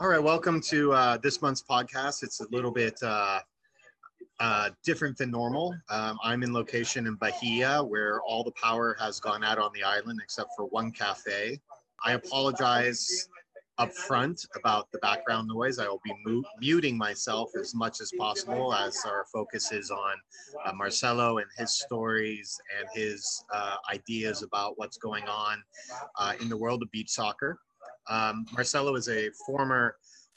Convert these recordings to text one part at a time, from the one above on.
All right, welcome to uh, this month's podcast. It's a little bit uh, uh, different than normal. Um, I'm in location in Bahia where all the power has gone out on the island except for one cafe. I apologize up front about the background noise. I will be mu- muting myself as much as possible as our focus is on uh, Marcelo and his stories and his uh, ideas about what's going on uh, in the world of beach soccer. Um, Marcelo is a former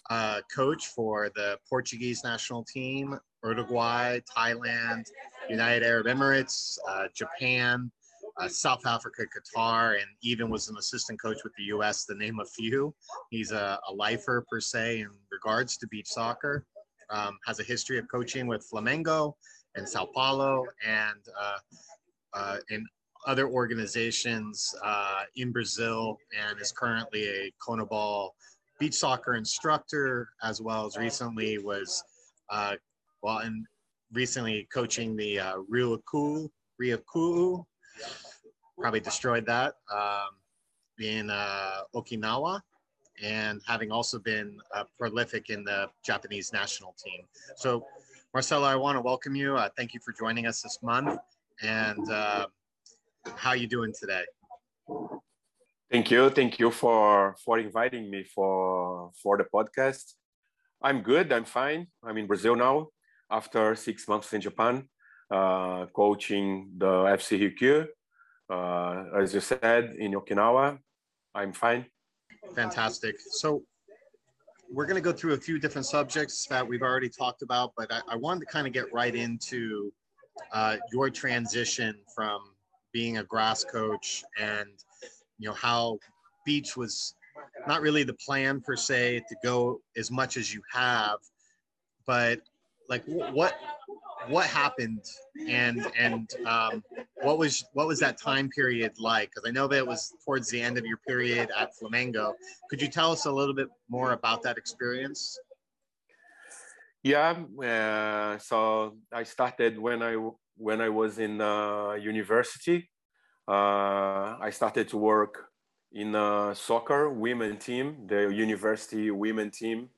uh, coach for the Portuguese national team, Uruguay, Thailand, United Arab Emirates, uh, Japan, uh, South Africa, Qatar, and even was an assistant coach with the U.S. To name a few, he's a, a lifer per se in regards to beach soccer. Um, has a history of coaching with Flamengo and Sao Paulo, and uh, uh, in other organizations uh, in Brazil, and is currently a Conmebol beach soccer instructor, as well as recently was uh, well, and recently coaching the uh, Ryukyu Ryukyu probably destroyed that um, in uh, Okinawa and having also been uh, prolific in the Japanese national team. So, Marcelo, I want to welcome you. Uh, thank you for joining us this month. And uh, how you doing today? Thank you. Thank you for for inviting me for for the podcast. I'm good. I'm fine. I'm in Brazil now after six months in Japan, uh, coaching the FC Ryukyu uh, as you said, in Okinawa. I'm fine. Fantastic. So we're going to go through a few different subjects that we've already talked about, but I, I wanted to kind of get right into uh, your transition from being a grass coach and you know how beach was not really the plan per se to go as much as you have, but like what what happened and and um, what was what was that time period like? Because i know that it was towards the end of your period at flamengo. Could you tell us a little bit more about that experience? Yeah uh, so i started when i when i was in uh, university Uh, i started to work in a soccer women team the university women team.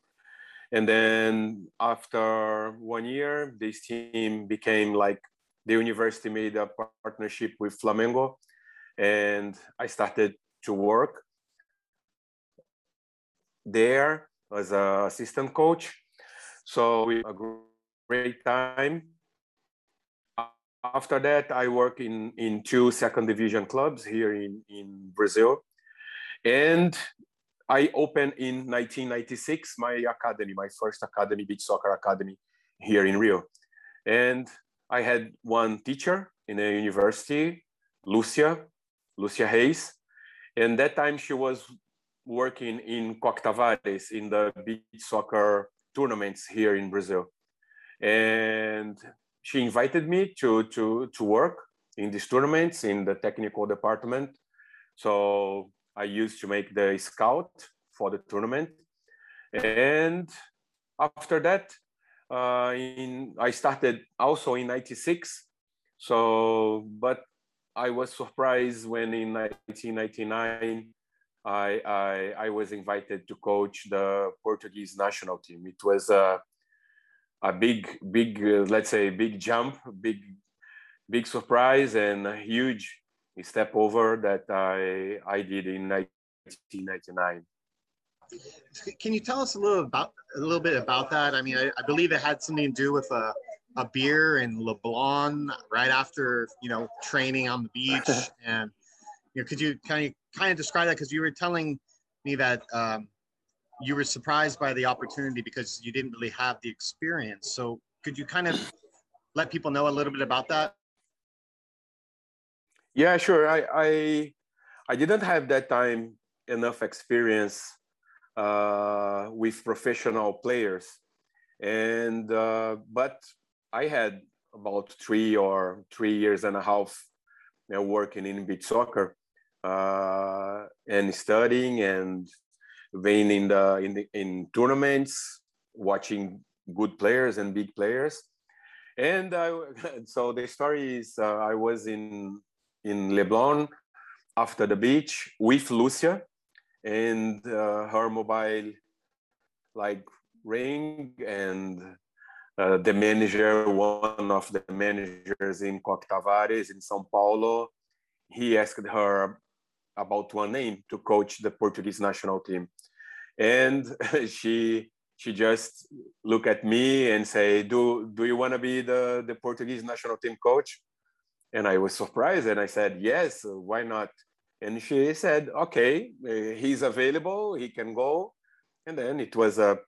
And then after one year this team became like the university made a partnership with flamengo and i started to work there as an assistant coach. So we had a great time after that i work in in two second division clubs here in in brazil and I opened in 1996 my academy, my first academy, beach soccer academy here in Rio. And I had one teacher in a university, Lucia, Lucia Hayes. And that time she was working in Koch Tavares in the beach soccer tournaments here in Brazil. And she invited me to, to, to work in these tournaments in the technical department. So I used to make the scout for the tournament. And after that, uh, in, I started also in 96. So, but I was surprised when in 1999, I, I, I was invited to coach the Portuguese national team. It was a, a big, big, uh, let's say, big jump, big, big surprise, and a huge step over that I, I did in 1999. Can you tell us a little about a little bit about that? I mean, I, I believe it had something to do with a, a beer in Leblon right after you know training on the beach, and you know, could you kind of kind of describe that because you were telling me that um, you were surprised by the opportunity because you didn't really have the experience. So could you kind of let people know a little bit about that? Yeah, sure. I I, I didn't have that time enough experience uh, with professional players, and uh, but I had about three or three years and a half you know, working in beach soccer uh, and studying and being in the in the in tournaments, watching good players and big players. And I, so the story is, uh, I was in in Leblon after the beach with Lucia and uh, her mobile like ring and uh, the manager, one of the managers in Koch Tavares in São Paulo, he asked her about one name to coach the Portuguese national team. And she she just looked at me and say, do, do you want to be the, the Portuguese national team coach? And I was surprised and I said, yes, why not? And she said, okay, uh, he's available, he can go. And then it was a,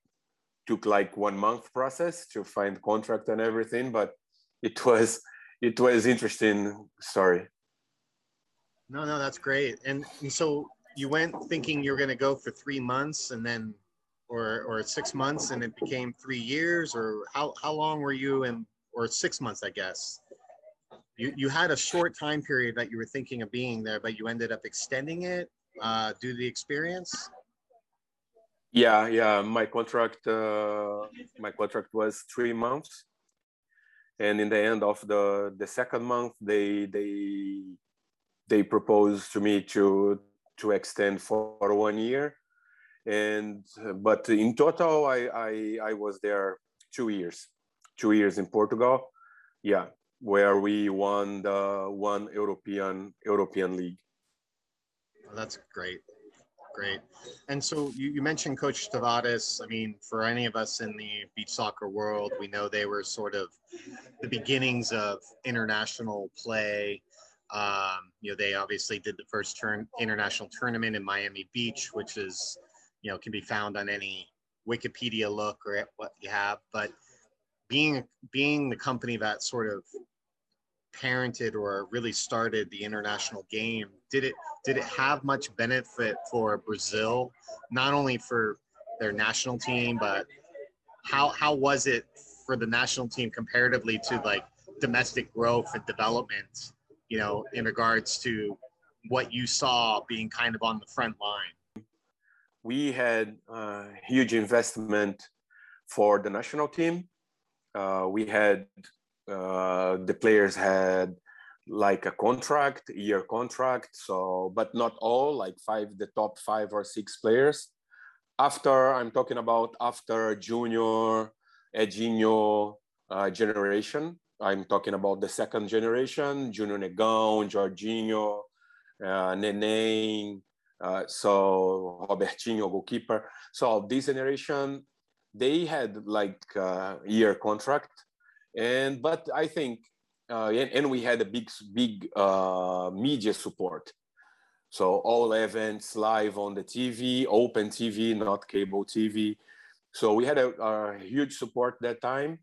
took like one month process to find contract and everything, but it was, it was interesting story. No, no, that's great. And, and so you went thinking you were going to go for three months and then, or, or six months and it became three years or how, how long were you in, or six months, I guess. You, you had a short time period that you were thinking of being there, but you ended up extending it uh, due to the experience. Yeah, yeah. My contract, uh, my contract was three months, and in the end of the the second month, they they they proposed to me to to extend for one year. And but in total I, I i was there two years two years in portugal. Yeah where we won the one european european league. Oh, that's great. Great. And so you, you mentioned Koch Tavares. I mean for any of us in the beach soccer world we know they were sort of the beginnings of international play um, you know, they obviously did the first turn international tournament in Miami Beach, which is, you know, can be found on any Wikipedia look or what you have. But being being the company that sort of parented or really started the international game, did it did it have much benefit for Brazil, not only for their national team, but how how was it for the national team comparatively to like domestic growth and development you know, in regards to what you saw being kind of on the front line? We had a huge investment for the national team. Uh, we had uh, the players had like a contract, year contract. So, but not all, like five, the top five or six players. After I'm talking about after junior, Edinho uh, generation, I'm talking about the second generation, Junior Negão, Jorginho, uh, Neném, uh, so Robertinho, goalkeeper. So this generation, they had like a year contract, and but I think, uh, and, and, we had a big, big uh, media support. So all events live on the TV, open TV, not cable TV. So we had a, a huge support that time,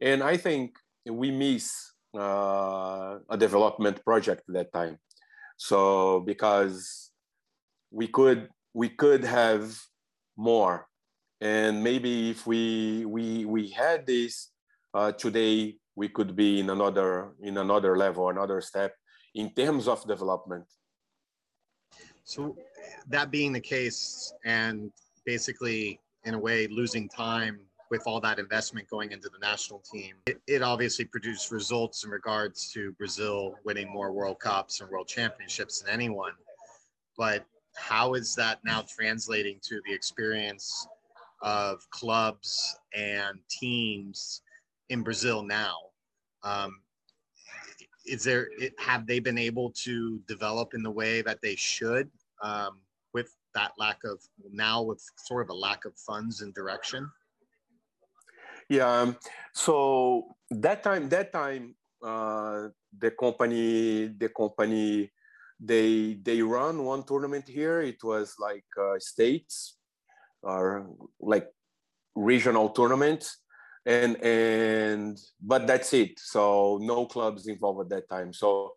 and I think we miss uh, a development project that time. So because we could we could have more, and maybe if we we we had this uh, today, we could be in another in another level, another step in terms of development. So that being the case, and basically in a way losing time with all that investment going into the national team. It, it, obviously produced results in regards to Brazil winning more World Cups and World Championships than anyone. But how is that now translating to the experience of clubs and teams in Brazil now? Um, is there have they been able to develop in the way that they should um, with that lack of now with sort of a lack of funds and direction? Yeah. Um, so that time, that time, uh, the company, the company, they they run one tournament here. It was like uh, states or like regional tournaments, and and but that's it. So no clubs involved at that time. So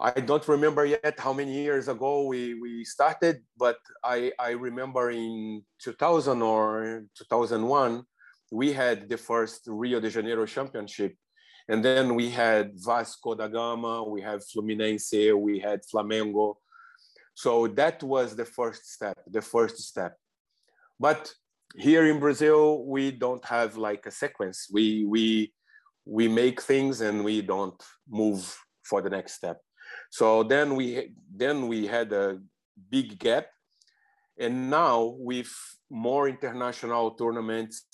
I don't remember yet how many years ago we, we started, but I, I remember in 2000 or 2001, we had the first Rio de Janeiro championship. And then we had Vasco da Gama, we had Fluminense, we had Flamengo. So that was the first step, the first step. But here in Brazil, we don't have like a sequence. We, we, we make things and we don't move for the next step. So then we, then we had a big gap. And now with more international tournaments,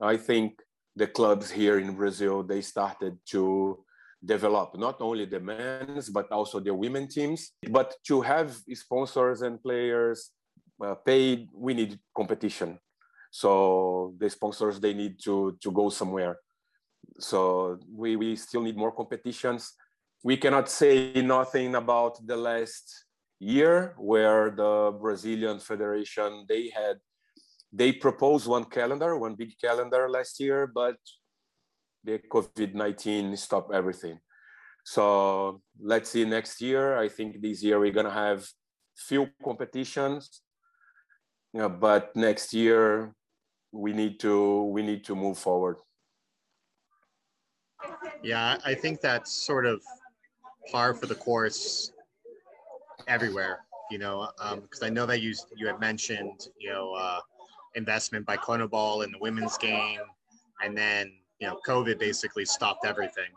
I think the clubs here in Brazil they started to develop not only the men's but also the women teams. But to have sponsors and players uh, paid, we need competition. So the sponsors they need to to go somewhere. So we we still need more competitions. We cannot say nothing about the last year where the Brazilian Federation they had they proposed one calendar, one big calendar last year, but the COVID-19 stopped everything. So let's see next year. I think this year we're gonna have few competitions, but next year we need to we need to move forward. Yeah, I think that's sort of par for the course everywhere. You know, because um, I know that you you had mentioned you know uh, investment by Conmebol in the women's game, and then you know COVID basically stopped everything.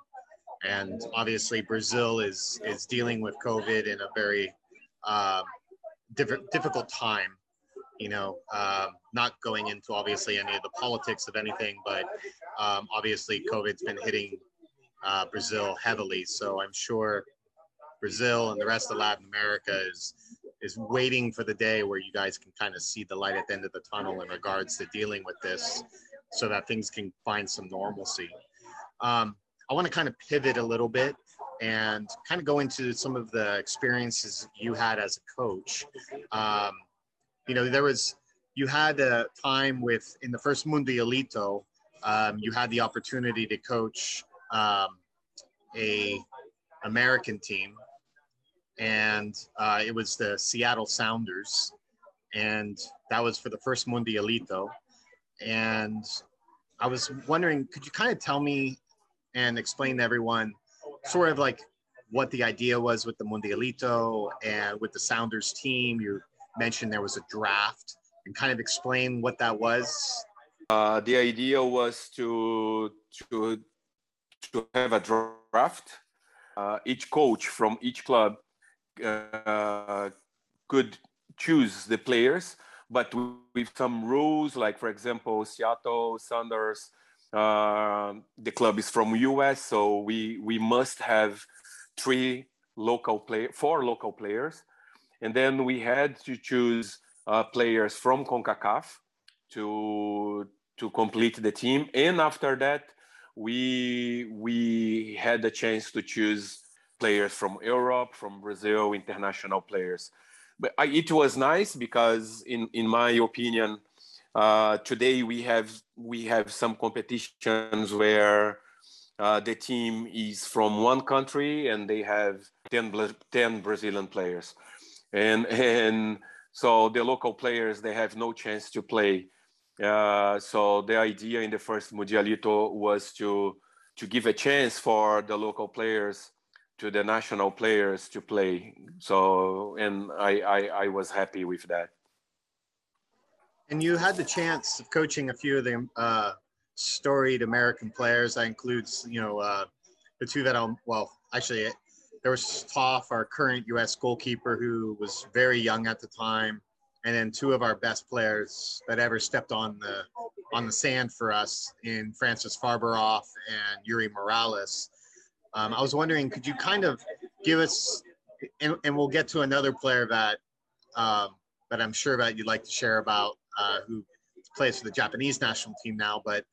And obviously Brazil is is dealing with COVID in a very uh, diff- difficult time. You know, uh, not going into obviously any of the politics of anything, but um, obviously COVID's been hitting uh, Brazil heavily. So I'm sure Brazil and the rest of Latin America is is waiting for the day where you guys can kind of see the light at the end of the tunnel in regards to dealing with this so that things can find some normalcy. Um, I want to kind of pivot a little bit and kind of go into some of the experiences you had as a coach. Um, you know, there was, you had a time with, in the first Mundialito, um, you had the opportunity to coach um, a American team and uh, it was the Seattle Sounders, and that was for the first Mundialito. And I was wondering, could you kind of tell me and explain to everyone, sort of like what the idea was with the Mundialito and with the Sounders team? You mentioned there was a draft, and kind of explain what that was. Uh, the idea was to to to have a draft. Uh, each coach from each club uh, could choose the players, but with some rules, like for example, Seattle Sounders, uh, the club is from US, so we we must have three local play, four local players, and then we had to choose uh, players from Concacaf to to complete the team, and after that, we we had the chance to choose players from Europe, from Brazil, international players. But I, it was nice because, in, in my opinion, uh, today we have we have some competitions where uh, the team is from one country and they have 10, 10 Brazilian players, and and so the local players they have no chance to play. Uh, so the idea in the first Mundialito was to to give a chance for the local players to the national players to play. So, and I, I, I was happy with that. And you had the chance of coaching a few of the uh, storied American players. That includes, you know, uh, the two that I'm, well, actually, there was Toth, our current U.S. goalkeeper, who was very young at the time, and then two of our best players that ever stepped on the on the sand for us in Francis Farberoff and Yuri Morales. Um, I was wondering, could you kind of give us, and, and we'll get to another player that um, that I'm sure that you'd like to share about, uh, who plays for the Japanese national team now. But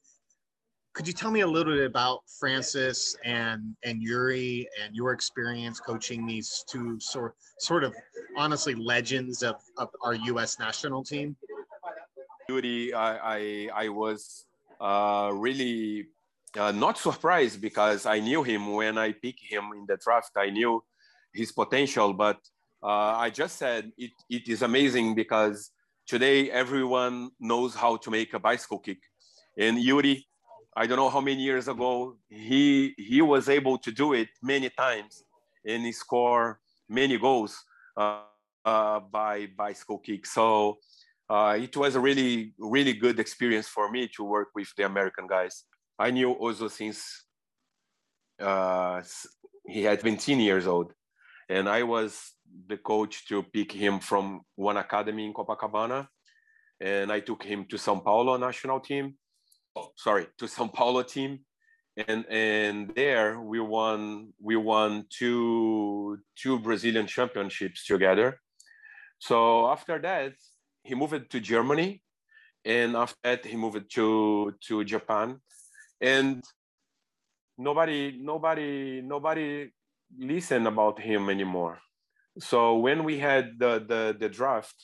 could you tell me a little bit about Francis and and Yuri and your experience coaching these two sort sort of honestly legends of, of our U.S. national team? Yuri, I I, I was uh, really uh, not surprised because I knew him when I picked him in the draft. I knew his potential, but uh, I just said it, it is amazing because today everyone knows how to make a bicycle kick. And Yuri, I don't know how many years ago, he, he was able to do it many times and he scored many goals uh, uh by bicycle kick. So uh, it was a really, really good experience for me to work with the American guys. I knew Ozu since uh, he had 17 years old. And I was the coach to pick him from one academy in Copacabana. and I took him to São Paulo national team. Oh, sorry, to São Paulo team, and and there we won we won two two Brazilian championships together. So after that, he moved to Germany, and after that he moved to to Japan, and nobody nobody nobody listened about him anymore. So when we had the the, the draft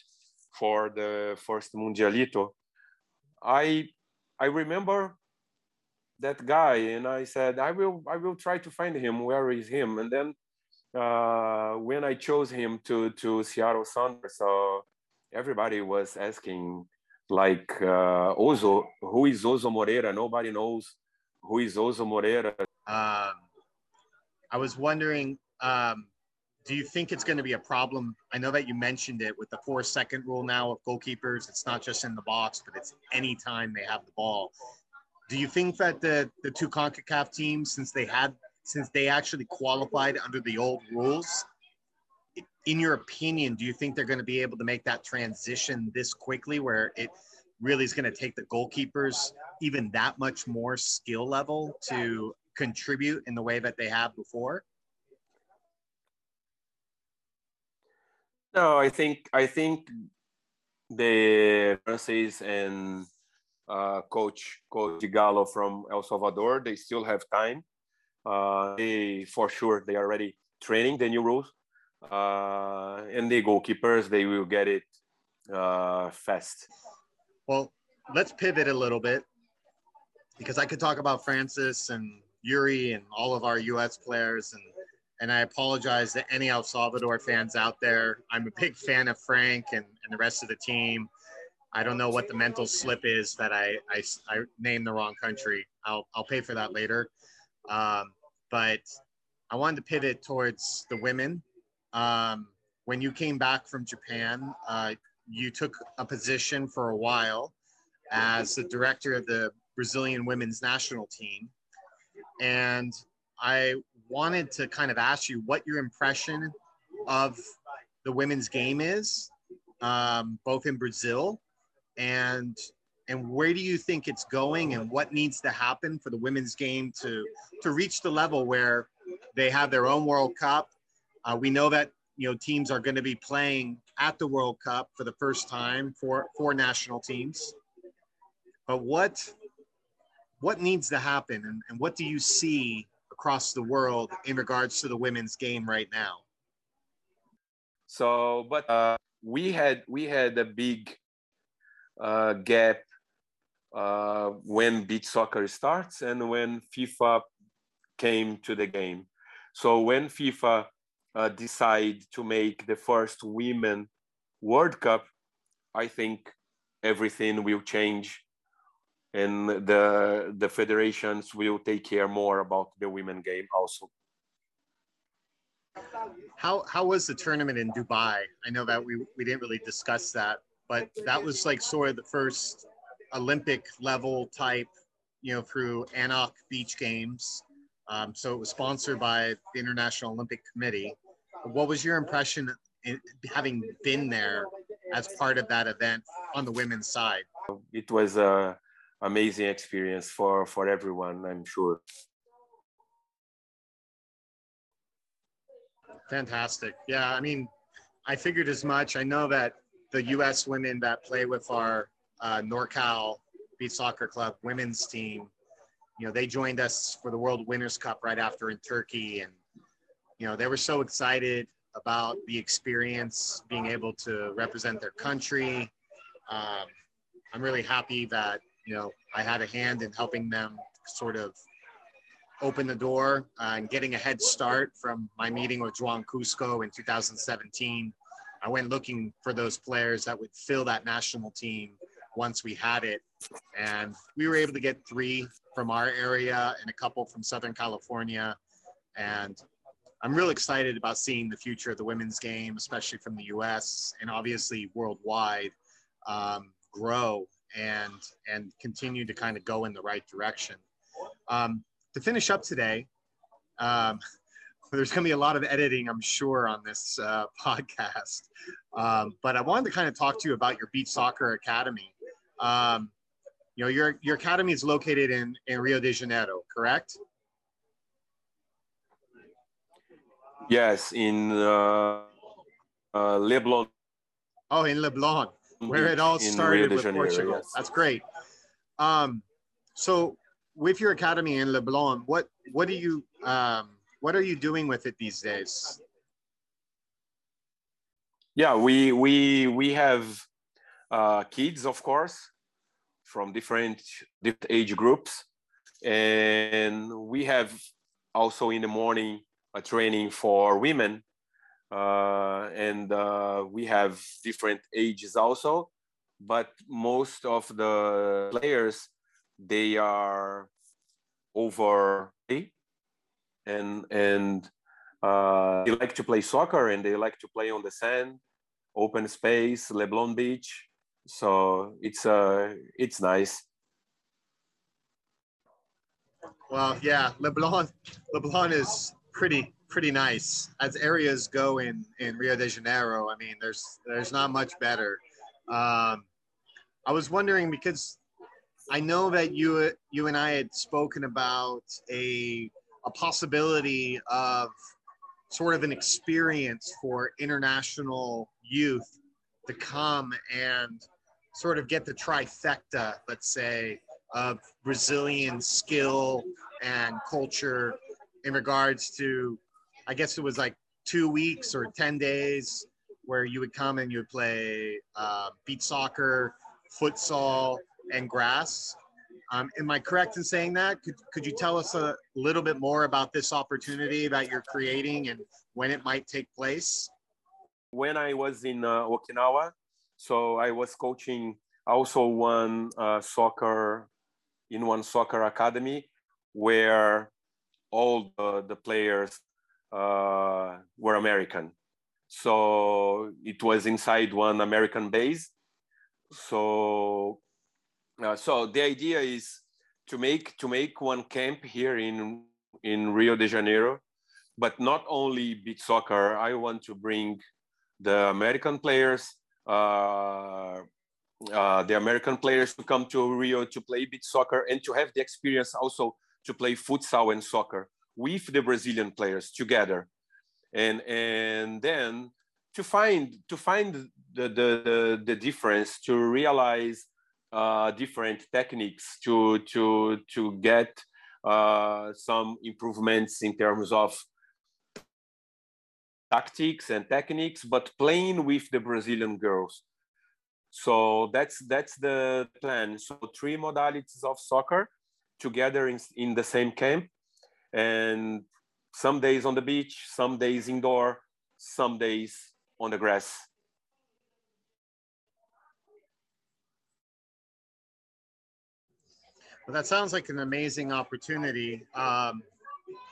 for the first Mundialito, I I remember that guy and I said I will I will try to find him. Where is him? And then uh, when I chose him to to Seattle Sounders, so everybody was asking like uh, Ozu, who is Ozu Moreira? Nobody knows Ozu Moreira. Um, I was wondering, um, do you think it's going to be a problem? I know that you mentioned it with the four second rule now of goalkeepers. It's not just in the box, but it's anytime they have the ball. Do you think that the the two CONCACAF teams, since they had since they actually qualified under the old rules, in your opinion, do you think they're going to be able to make that transition this quickly where it really is going to take the goalkeepers even that much more skill level to contribute in the way that they have before? No, I think I think the Francis and uh, coach Coach Gallo from El Salvador they still have time. Uh, they for sure they are already training the new rules, uh, and the goalkeepers they will get it uh, fast. Well, let's pivot a little bit because I could talk about Francis and Yuri and all of our U.S. players and and I apologize to any El Salvador fans out there. I'm a big fan of Frank and, and the rest of the team. I don't know what the mental slip is that I, I, I named the wrong country. I'll, I'll pay for that later. Um, but I wanted to pivot towards the women. Um, when you came back from Japan, uh, you took a position for a while as the director of the Brazilian women's national team. And I wanted to kind of ask you what your impression of the women's game is, um, both in Brazil and and where do you think it's going and what needs to happen for the women's game to to reach the level where they have their own World Cup. Uh, we know that you know teams are going to be playing at the World Cup for the first time for for national teams. But what what needs to happen and, and what do you see across the world in regards to the women's game right now? So, but uh, we had we had a big uh, gap uh, when beach soccer starts and when FIFA came to the game. So when FIFA uh, decide to make the first women World Cup, I think everything will change and the the federations will take care more about the women game also. How how was the tournament in Dubai? I know that we, we didn't really discuss that, but that was like sort of the first Olympic level type, you know, through ANOC Beach Games. Um, so it was sponsored by the International Olympic Committee. What was your impression in, having been there as part of that event on the women's side? It was a amazing experience for for everyone i'm sure. Fantastic. Yeah i mean i figured as much. I know that the us women that play with our uh, norcal beach soccer club women's team you know they joined us for the world winners cup right after in turkey and you know they were so excited about the experience being able to represent their country um, i'm really happy that you know, I had a hand in helping them sort of open the door uh, and getting a head start from my meeting with Juan Cusco in 2017. I went looking for those players that would fill that national team once we had it. And we were able to get three from our area and a couple from Southern California. And I'm real excited about seeing the future of the women's game, especially from the US and obviously worldwide, um, grow and and continue to kind of go in the right direction. Um, to finish up today, um, there's going to be a lot of editing, I'm sure, on this uh, podcast. Um, but I wanted to kind of talk to you about your beach soccer academy. Um, you know, your your academy is located in in Rio de Janeiro, correct? Yes, in uh, uh, Leblon. Oh, in Leblon, where it all started with Janeiro, Portugal. Yes. That's great. Um, so, with your academy in Leblon, what what do you um, what are you doing with it these days? Yeah, we we we have uh, kids, of course, from different different age groups, and we have also in the morning a training for women, uh, and uh, we have different ages also. But most of the players they are over eight and and uh, they like to play soccer and they like to play on the sand, open space, Leblon Beach. So it's uh it's nice. Well, yeah, Leblon Leblon is pretty pretty nice as areas go in in Rio de Janeiro. I mean, there's there's not much better. Um, I was wondering because I know that you you and I had spoken about a a possibility of sort of an experience for international youth to come and sort of get the trifecta, let's say, of Brazilian skill and culture in regards to, I guess it was like two weeks or 10 days where you would come and you would play uh, beach soccer, futsal, and grass. Um, am I correct in saying that? Could, could you tell us a little bit more about this opportunity that you're creating and when it might take place? When I was in uh, Okinawa, so I was coaching also one uh, soccer in one soccer academy where all the, the players uh, were American. So it was inside one American base. So uh, so the idea is to make to make one camp here in in Rio de Janeiro, but not only beach soccer. I want to bring the American players, uh, uh, the American players to come to Rio to play beach soccer and to have the experience also to play futsal and soccer with the Brazilian players together, and and then to find to find the the, the, difference to realize uh, different techniques to to to get uh, some improvements in terms of tactics and techniques, but playing with the Brazilian girls. So that's that's the plan. So three modalities of soccer together in, in the same camp, and some days on the beach, some days indoor, some days on the grass. Well, that sounds like an amazing opportunity. Um,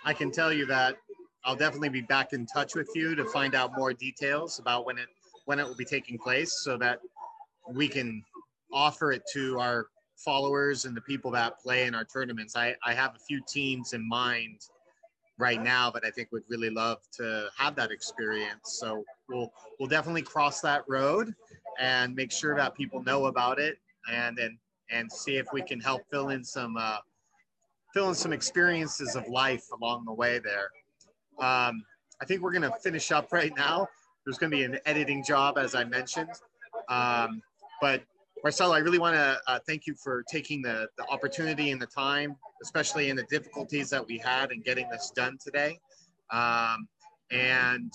I can tell you that I'll definitely be back in touch with you to find out more details about when it when it will be taking place, so that we can offer it to our followers and the people that play in our tournaments. I, I have a few teams in mind right now that I think would really love to have that experience. So we'll we'll definitely cross that road and make sure that people know about it and and and see if we can help fill in some uh, fill in some experiences of life along the way there. Um, I think we're to finish up right now. There's to be an editing job, as I mentioned. Um, but Marcelo, I really want to uh, thank you for taking the, the opportunity and the time, especially in the difficulties that we had in getting this done today. Um, and,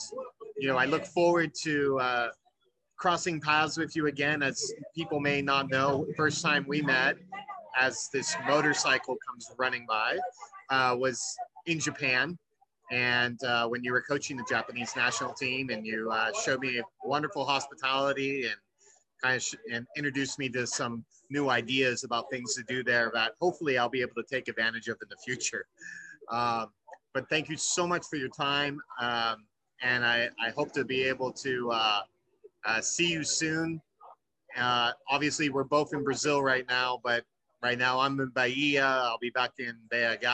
you know, I look forward to uh, crossing paths with you again. As people may not know, first time we met as this motorcycle comes running by uh, was in Japan. And uh, when you were coaching the Japanese national team, and you uh, showed me wonderful hospitality and kind of and introduced me to some new ideas about things to do there that hopefully I'll be able to take advantage of in the future. Um, but thank you so much for your time. Um, and I, I hope to be able to uh, uh, see you soon. Uh, obviously, we're both in Brazil right now, but right now I'm in Bahia. I'll be back in BH.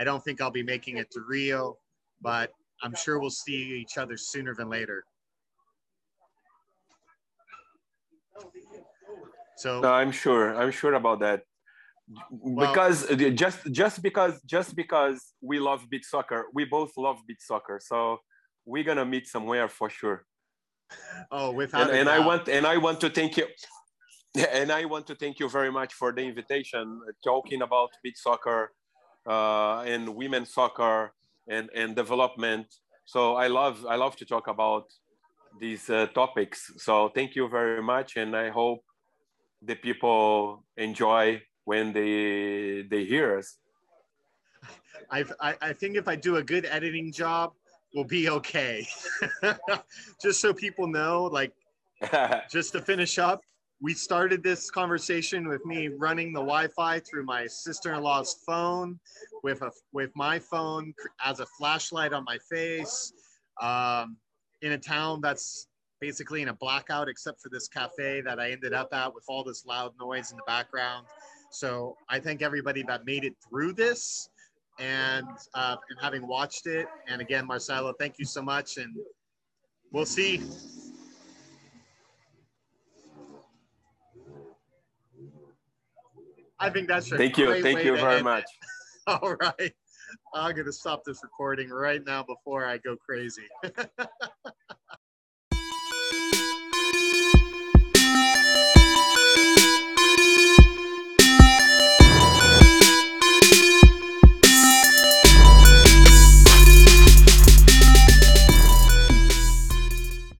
I don't think I'll be making it to Rio, but I'm sure we'll see each other sooner than later. So No, I'm sure. I'm sure about that. Well- because uh, just just because just because we love beach soccer, we both love beach soccer. So we're gonna meet somewhere for sure. oh, without And, and I want and I want to thank you. And I want to thank you very much for the invitation, uh, talking about beach soccer uh, and women's soccer and, and development. So I love I love to talk about these uh, topics. So thank you very much, and I hope the people enjoy when they they hear us. I've, I, I think if I do a good editing job, we'll be okay. Just so people know, like, just to finish up, we started this conversation with me running the Wi-Fi through my sister-in-law's phone, with a with my phone as a flashlight on my face, um, in a town that's basically in a blackout, except for this cafe that I ended up at with all this loud noise in the background. So I thank everybody that made it through this and uh, and having watched it. And again, Marcelo, thank you so much, and we'll see. I think that's thank you, thank you very much. it. All right, I'm gonna stop this recording right now before I go crazy.